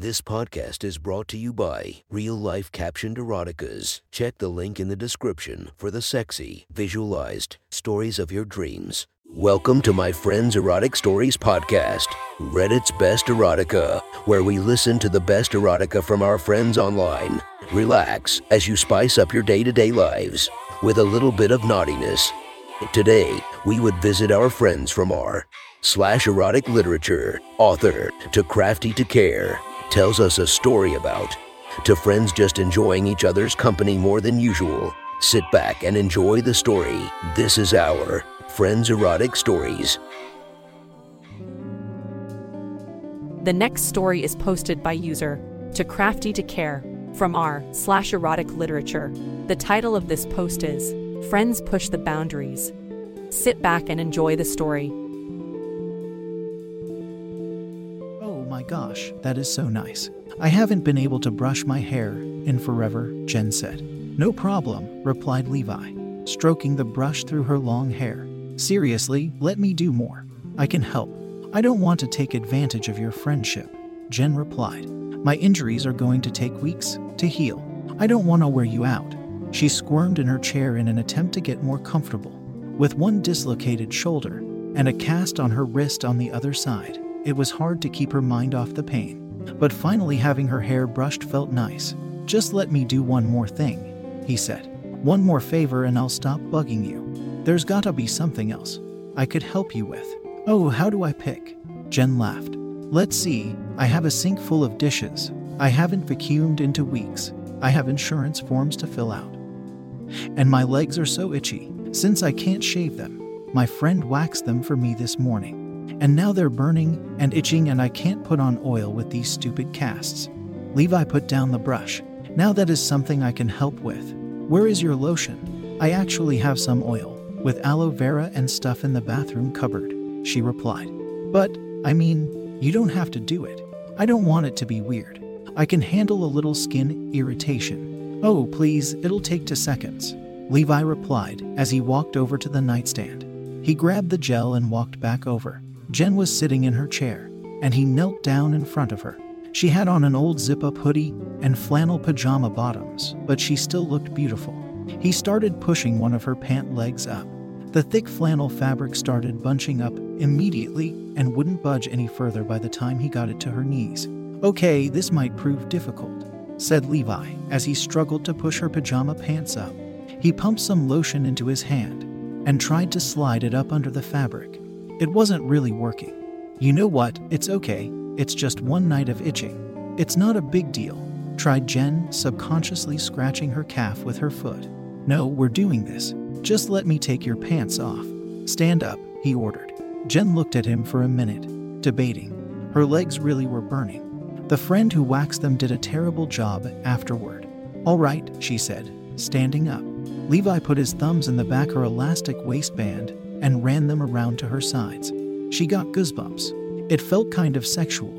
This podcast is brought to you by Real Life Captioned Eroticas. Check the link in the description for the sexy, visualized stories of your dreams. Welcome to my Friends Erotic Stories podcast, Reddit's Best Erotica, where we listen to the best erotica from our friends online. Relax as you spice up your day to day lives with a little bit of naughtiness. Today, we would visit our friends from r slash erotic literature author to crafty to care tells us a story about to friends just enjoying each other's company more than usual. Sit back and enjoy the story. This is our Friends Erotic Stories. The next story is posted by user to crafty to care from r slash erotic literature. The title of this post is Friends Push the Boundaries. Sit back and enjoy the story. Gosh, that is so nice. I haven't been able to brush my hair in forever, Jen said. No problem, replied Levi, stroking the brush through her long hair. Seriously, let me do more. I can help. I don't want to take advantage of your friendship, Jen replied. My injuries are going to take weeks to heal. I don't want to wear you out. She squirmed in her chair in an attempt to get more comfortable. With one dislocated shoulder and a cast on her wrist on the other side, it was hard to keep her mind off the pain. But finally, having her hair brushed felt nice. Just let me do one more thing, he said. One more favor and I'll stop bugging you. There's gotta be something else I could help you with. Oh, how do I pick? Jen laughed. Let's see, I have a sink full of dishes. I haven't vacuumed into weeks. I have insurance forms to fill out. And my legs are so itchy, since I can't shave them. My friend waxed them for me this morning. And now they're burning and itching, and I can't put on oil with these stupid casts. Levi put down the brush. Now that is something I can help with. Where is your lotion? I actually have some oil, with aloe vera and stuff in the bathroom cupboard, she replied. But, I mean, you don't have to do it. I don't want it to be weird. I can handle a little skin irritation. Oh, please, it'll take two seconds. Levi replied as he walked over to the nightstand. He grabbed the gel and walked back over. Jen was sitting in her chair, and he knelt down in front of her. She had on an old zip up hoodie and flannel pajama bottoms, but she still looked beautiful. He started pushing one of her pant legs up. The thick flannel fabric started bunching up immediately and wouldn't budge any further by the time he got it to her knees. Okay, this might prove difficult, said Levi as he struggled to push her pajama pants up. He pumped some lotion into his hand and tried to slide it up under the fabric. It wasn't really working. You know what? It's okay. It's just one night of itching. It's not a big deal, tried Jen, subconsciously scratching her calf with her foot. No, we're doing this. Just let me take your pants off. Stand up, he ordered. Jen looked at him for a minute, debating. Her legs really were burning. The friend who waxed them did a terrible job afterward. All right, she said, standing up. Levi put his thumbs in the back of her elastic waistband and ran them around to her sides. She got goosebumps. It felt kind of sexual,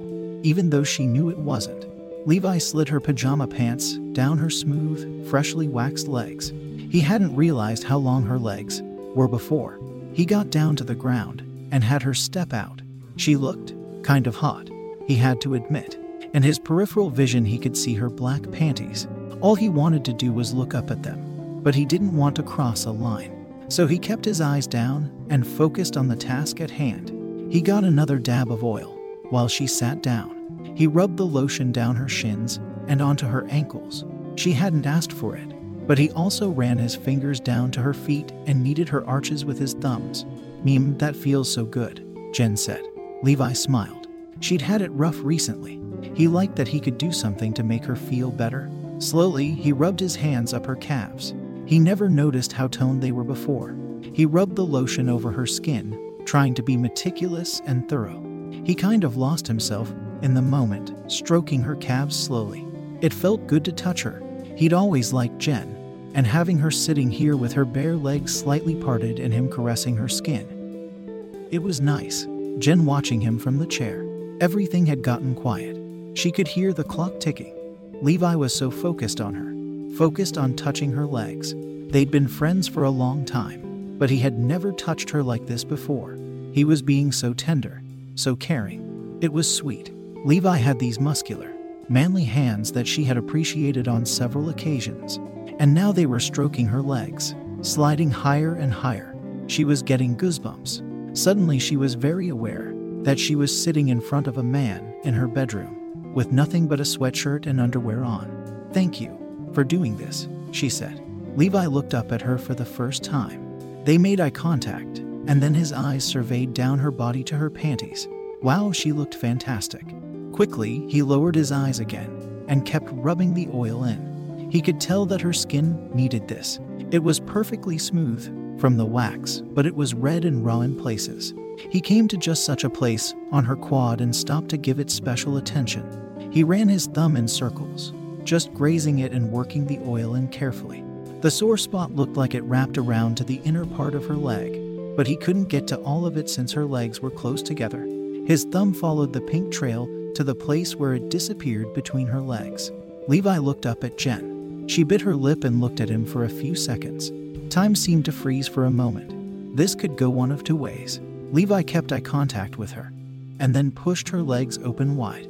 even though she knew it wasn't. Levi slid her pajama pants down her smooth, freshly waxed legs. He hadn't realized how long her legs were before. He got down to the ground and had her step out. She looked kind of hot, he had to admit. In his peripheral vision, he could see her black panties. All he wanted to do was look up at them, but he didn't want to cross a line. So he kept his eyes down and focused on the task at hand. He got another dab of oil while she sat down. He rubbed the lotion down her shins and onto her ankles. She hadn't asked for it, but he also ran his fingers down to her feet and kneaded her arches with his thumbs. Meme, that feels so good, Jen said. Levi smiled. She'd had it rough recently. He liked that he could do something to make her feel better. Slowly, he rubbed his hands up her calves. He never noticed how toned they were before. He rubbed the lotion over her skin, trying to be meticulous and thorough. He kind of lost himself in the moment, stroking her calves slowly. It felt good to touch her. He'd always liked Jen, and having her sitting here with her bare legs slightly parted and him caressing her skin. It was nice. Jen watching him from the chair. Everything had gotten quiet. She could hear the clock ticking. Levi was so focused on her, focused on touching her legs. They'd been friends for a long time, but he had never touched her like this before. He was being so tender, so caring. It was sweet. Levi had these muscular, manly hands that she had appreciated on several occasions, and now they were stroking her legs, sliding higher and higher. She was getting goosebumps. Suddenly, she was very aware that she was sitting in front of a man in her bedroom with nothing but a sweatshirt and underwear on. Thank you for doing this, she said. Levi looked up at her for the first time. They made eye contact, and then his eyes surveyed down her body to her panties. Wow, she looked fantastic. Quickly, he lowered his eyes again and kept rubbing the oil in. He could tell that her skin needed this. It was perfectly smooth from the wax, but it was red and raw in places. He came to just such a place on her quad and stopped to give it special attention. He ran his thumb in circles, just grazing it and working the oil in carefully. The sore spot looked like it wrapped around to the inner part of her leg, but he couldn't get to all of it since her legs were close together. His thumb followed the pink trail to the place where it disappeared between her legs. Levi looked up at Jen. She bit her lip and looked at him for a few seconds. Time seemed to freeze for a moment. This could go one of two ways. Levi kept eye contact with her and then pushed her legs open wide.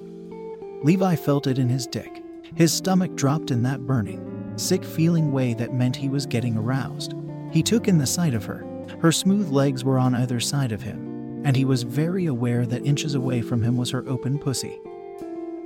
Levi felt it in his dick. His stomach dropped in that burning, sick feeling way that meant he was getting aroused. He took in the sight of her. Her smooth legs were on either side of him, and he was very aware that inches away from him was her open pussy,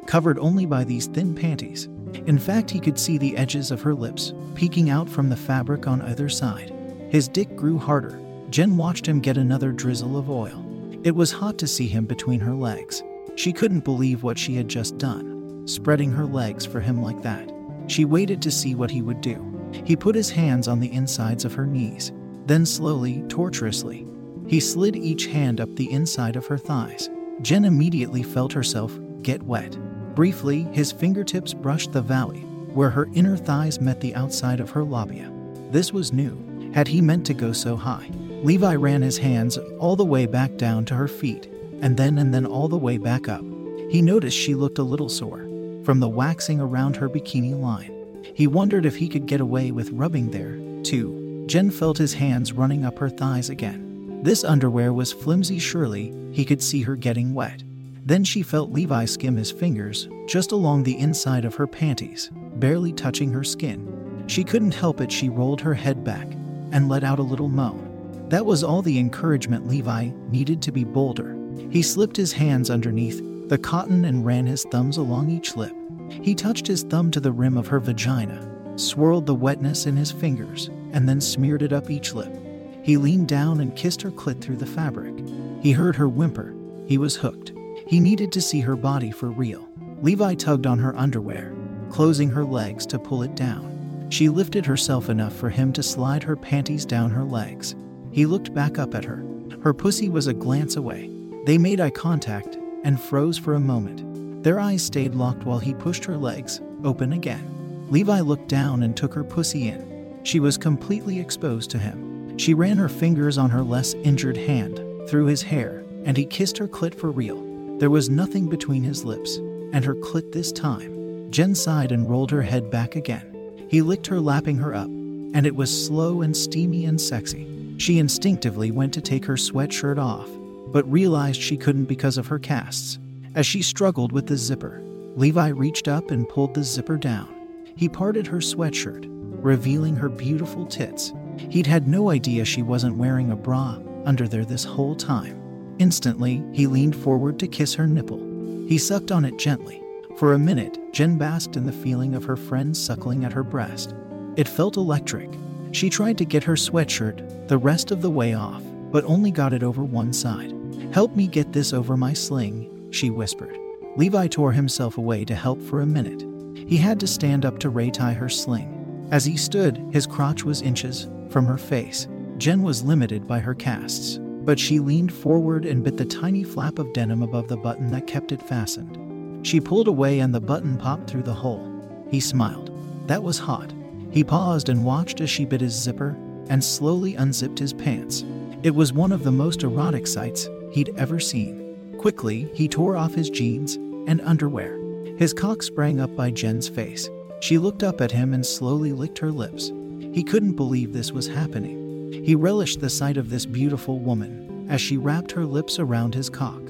covered only by these thin panties. In fact, he could see the edges of her lips peeking out from the fabric on either side. His dick grew harder. Jen watched him get another drizzle of oil. It was hot to see him between her legs. She couldn't believe what she had just done, spreading her legs for him like that. She waited to see what he would do. He put his hands on the insides of her knees, then slowly, tortuously, he slid each hand up the inside of her thighs. Jen immediately felt herself get wet. Briefly, his fingertips brushed the valley, where her inner thighs met the outside of her labia. This was new. Had he meant to go so high? Levi ran his hands all the way back down to her feet, and then and then all the way back up. He noticed she looked a little sore from the waxing around her bikini line. He wondered if he could get away with rubbing there, too. Jen felt his hands running up her thighs again. This underwear was flimsy, surely he could see her getting wet. Then she felt Levi skim his fingers just along the inside of her panties, barely touching her skin. She couldn't help it, she rolled her head back and let out a little moan. That was all the encouragement Levi needed to be bolder. He slipped his hands underneath the cotton and ran his thumbs along each lip. He touched his thumb to the rim of her vagina, swirled the wetness in his fingers, and then smeared it up each lip. He leaned down and kissed her clit through the fabric. He heard her whimper. He was hooked. He needed to see her body for real. Levi tugged on her underwear, closing her legs to pull it down. She lifted herself enough for him to slide her panties down her legs. He looked back up at her. Her pussy was a glance away. They made eye contact and froze for a moment. Their eyes stayed locked while he pushed her legs open again. Levi looked down and took her pussy in. She was completely exposed to him. She ran her fingers on her less injured hand through his hair, and he kissed her clit for real. There was nothing between his lips and her clit this time. Jen sighed and rolled her head back again. He licked her, lapping her up, and it was slow and steamy and sexy. She instinctively went to take her sweatshirt off, but realized she couldn't because of her casts. As she struggled with the zipper, Levi reached up and pulled the zipper down. He parted her sweatshirt, revealing her beautiful tits. He'd had no idea she wasn't wearing a bra under there this whole time. Instantly, he leaned forward to kiss her nipple. He sucked on it gently. For a minute, Jen basked in the feeling of her friend suckling at her breast. It felt electric. She tried to get her sweatshirt the rest of the way off, but only got it over one side. Help me get this over my sling, she whispered. Levi tore himself away to help for a minute. He had to stand up to ray tie her sling. As he stood, his crotch was inches from her face. Jen was limited by her casts, but she leaned forward and bit the tiny flap of denim above the button that kept it fastened. She pulled away and the button popped through the hole. He smiled. That was hot. He paused and watched as she bit his zipper and slowly unzipped his pants. It was one of the most erotic sights he'd ever seen. Quickly, he tore off his jeans and underwear. His cock sprang up by Jen's face. She looked up at him and slowly licked her lips. He couldn't believe this was happening. He relished the sight of this beautiful woman as she wrapped her lips around his cock.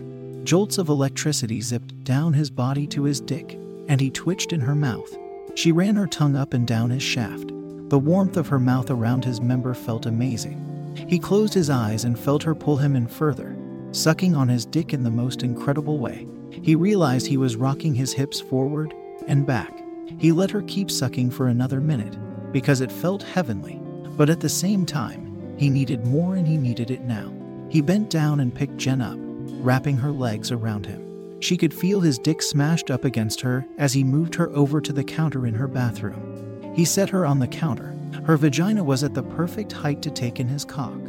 Jolts of electricity zipped down his body to his dick, and he twitched in her mouth. She ran her tongue up and down his shaft. The warmth of her mouth around his member felt amazing. He closed his eyes and felt her pull him in further, sucking on his dick in the most incredible way. He realized he was rocking his hips forward and back. He let her keep sucking for another minute because it felt heavenly, but at the same time, he needed more and he needed it now. He bent down and picked Jen up, wrapping her legs around him. She could feel his dick smashed up against her as he moved her over to the counter in her bathroom. He set her on the counter. Her vagina was at the perfect height to take in his cock.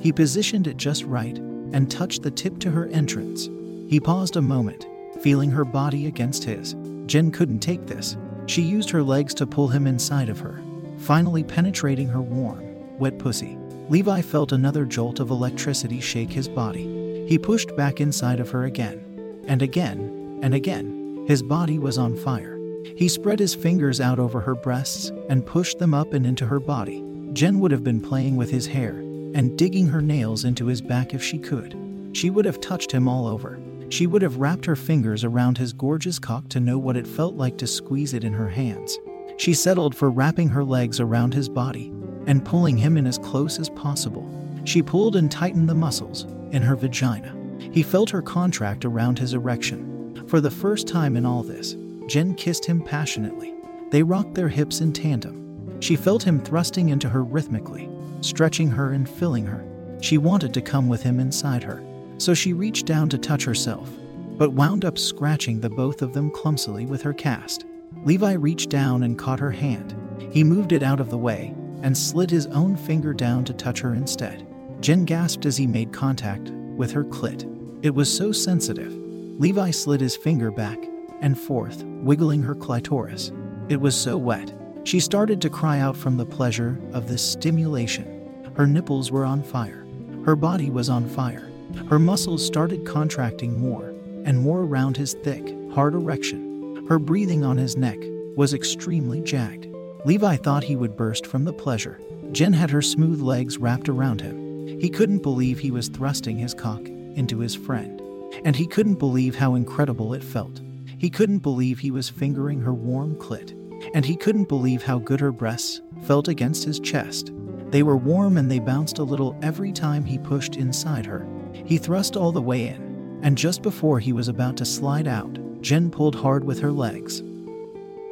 He positioned it just right and touched the tip to her entrance. He paused a moment, feeling her body against his. Jen couldn't take this. She used her legs to pull him inside of her, finally penetrating her warm, wet pussy. Levi felt another jolt of electricity shake his body. He pushed back inside of her again, and again, and again. His body was on fire. He spread his fingers out over her breasts and pushed them up and into her body. Jen would have been playing with his hair and digging her nails into his back if she could. She would have touched him all over. She would have wrapped her fingers around his gorgeous cock to know what it felt like to squeeze it in her hands. She settled for wrapping her legs around his body and pulling him in as close as possible. She pulled and tightened the muscles in her vagina. He felt her contract around his erection. For the first time in all this, Jen kissed him passionately. They rocked their hips in tandem. She felt him thrusting into her rhythmically, stretching her and filling her. She wanted to come with him inside her, so she reached down to touch herself, but wound up scratching the both of them clumsily with her cast. Levi reached down and caught her hand. He moved it out of the way and slid his own finger down to touch her instead. Jen gasped as he made contact with her clit. It was so sensitive. Levi slid his finger back and forth, wiggling her clitoris. It was so wet. She started to cry out from the pleasure of this stimulation. Her nipples were on fire. Her body was on fire. Her muscles started contracting more and more around his thick, hard erection. Her breathing on his neck was extremely jagged. Levi thought he would burst from the pleasure. Jen had her smooth legs wrapped around him. He couldn't believe he was thrusting his cock into his friend. And he couldn't believe how incredible it felt. He couldn't believe he was fingering her warm clit. And he couldn't believe how good her breasts felt against his chest. They were warm and they bounced a little every time he pushed inside her. He thrust all the way in, and just before he was about to slide out, Jen pulled hard with her legs,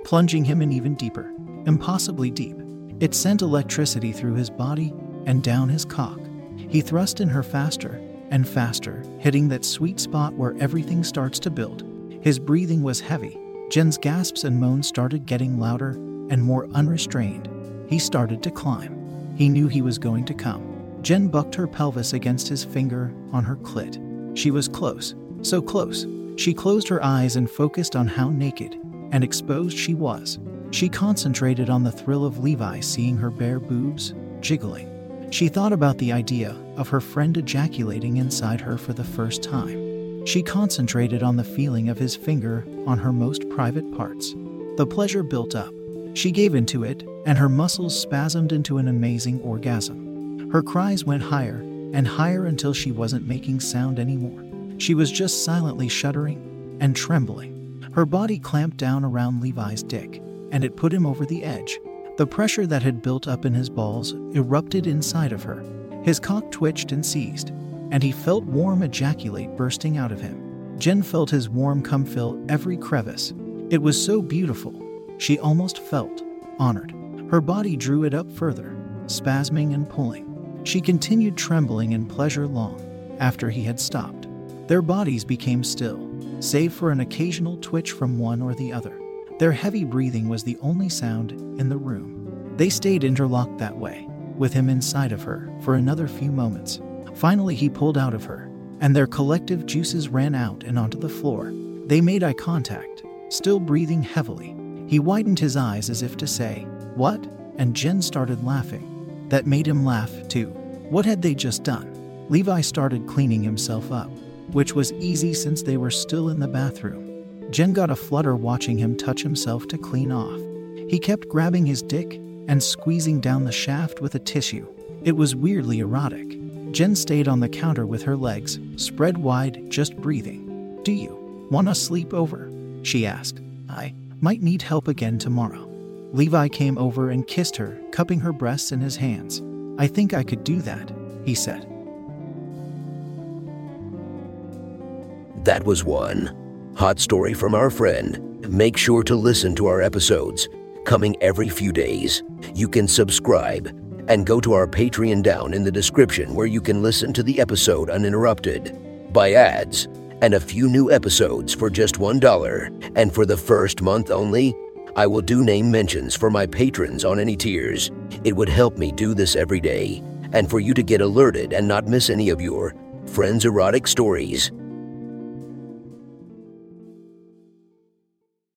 plunging him in even deeper, impossibly deep. It sent electricity through his body and down his cock. He thrust in her faster and faster, hitting that sweet spot where everything starts to build. His breathing was heavy. Jen's gasps and moans started getting louder and more unrestrained. He started to climb. He knew he was going to come. Jen bucked her pelvis against his finger on her clit. She was close, so close. She closed her eyes and focused on how naked and exposed she was. She concentrated on the thrill of Levi seeing her bare boobs jiggling. She thought about the idea of her friend ejaculating inside her for the first time. She concentrated on the feeling of his finger on her most private parts. The pleasure built up. She gave into it, and her muscles spasmed into an amazing orgasm. Her cries went higher and higher until she wasn't making sound anymore. She was just silently shuddering and trembling. Her body clamped down around Levi's dick, and it put him over the edge. The pressure that had built up in his balls erupted inside of her. His cock twitched and seized, and he felt warm ejaculate bursting out of him. Jen felt his warm cum fill every crevice. It was so beautiful, she almost felt honored. Her body drew it up further, spasming and pulling. She continued trembling in pleasure long after he had stopped. Their bodies became still, save for an occasional twitch from one or the other. Their heavy breathing was the only sound in the room. They stayed interlocked that way, with him inside of her, for another few moments. Finally, he pulled out of her, and their collective juices ran out and onto the floor. They made eye contact, still breathing heavily. He widened his eyes as if to say, What? And Jen started laughing. That made him laugh, too. What had they just done? Levi started cleaning himself up, which was easy since they were still in the bathroom. Jen got a flutter watching him touch himself to clean off. He kept grabbing his dick and squeezing down the shaft with a tissue. It was weirdly erotic. Jen stayed on the counter with her legs spread wide, just breathing. Do you want to sleep over? She asked. I, might need help again tomorrow. Levi came over and kissed her, cupping her breasts in his hands. I think I could do that, he said. That was one. Hot story from our friend. Make sure to listen to our episodes, coming every few days. You can subscribe and go to our Patreon down in the description where you can listen to the episode uninterrupted, by ads, and a few new episodes for just $1. And for the first month only, I will do name mentions for my patrons on any tiers. It would help me do this every day, and for you to get alerted and not miss any of your friends' erotic stories.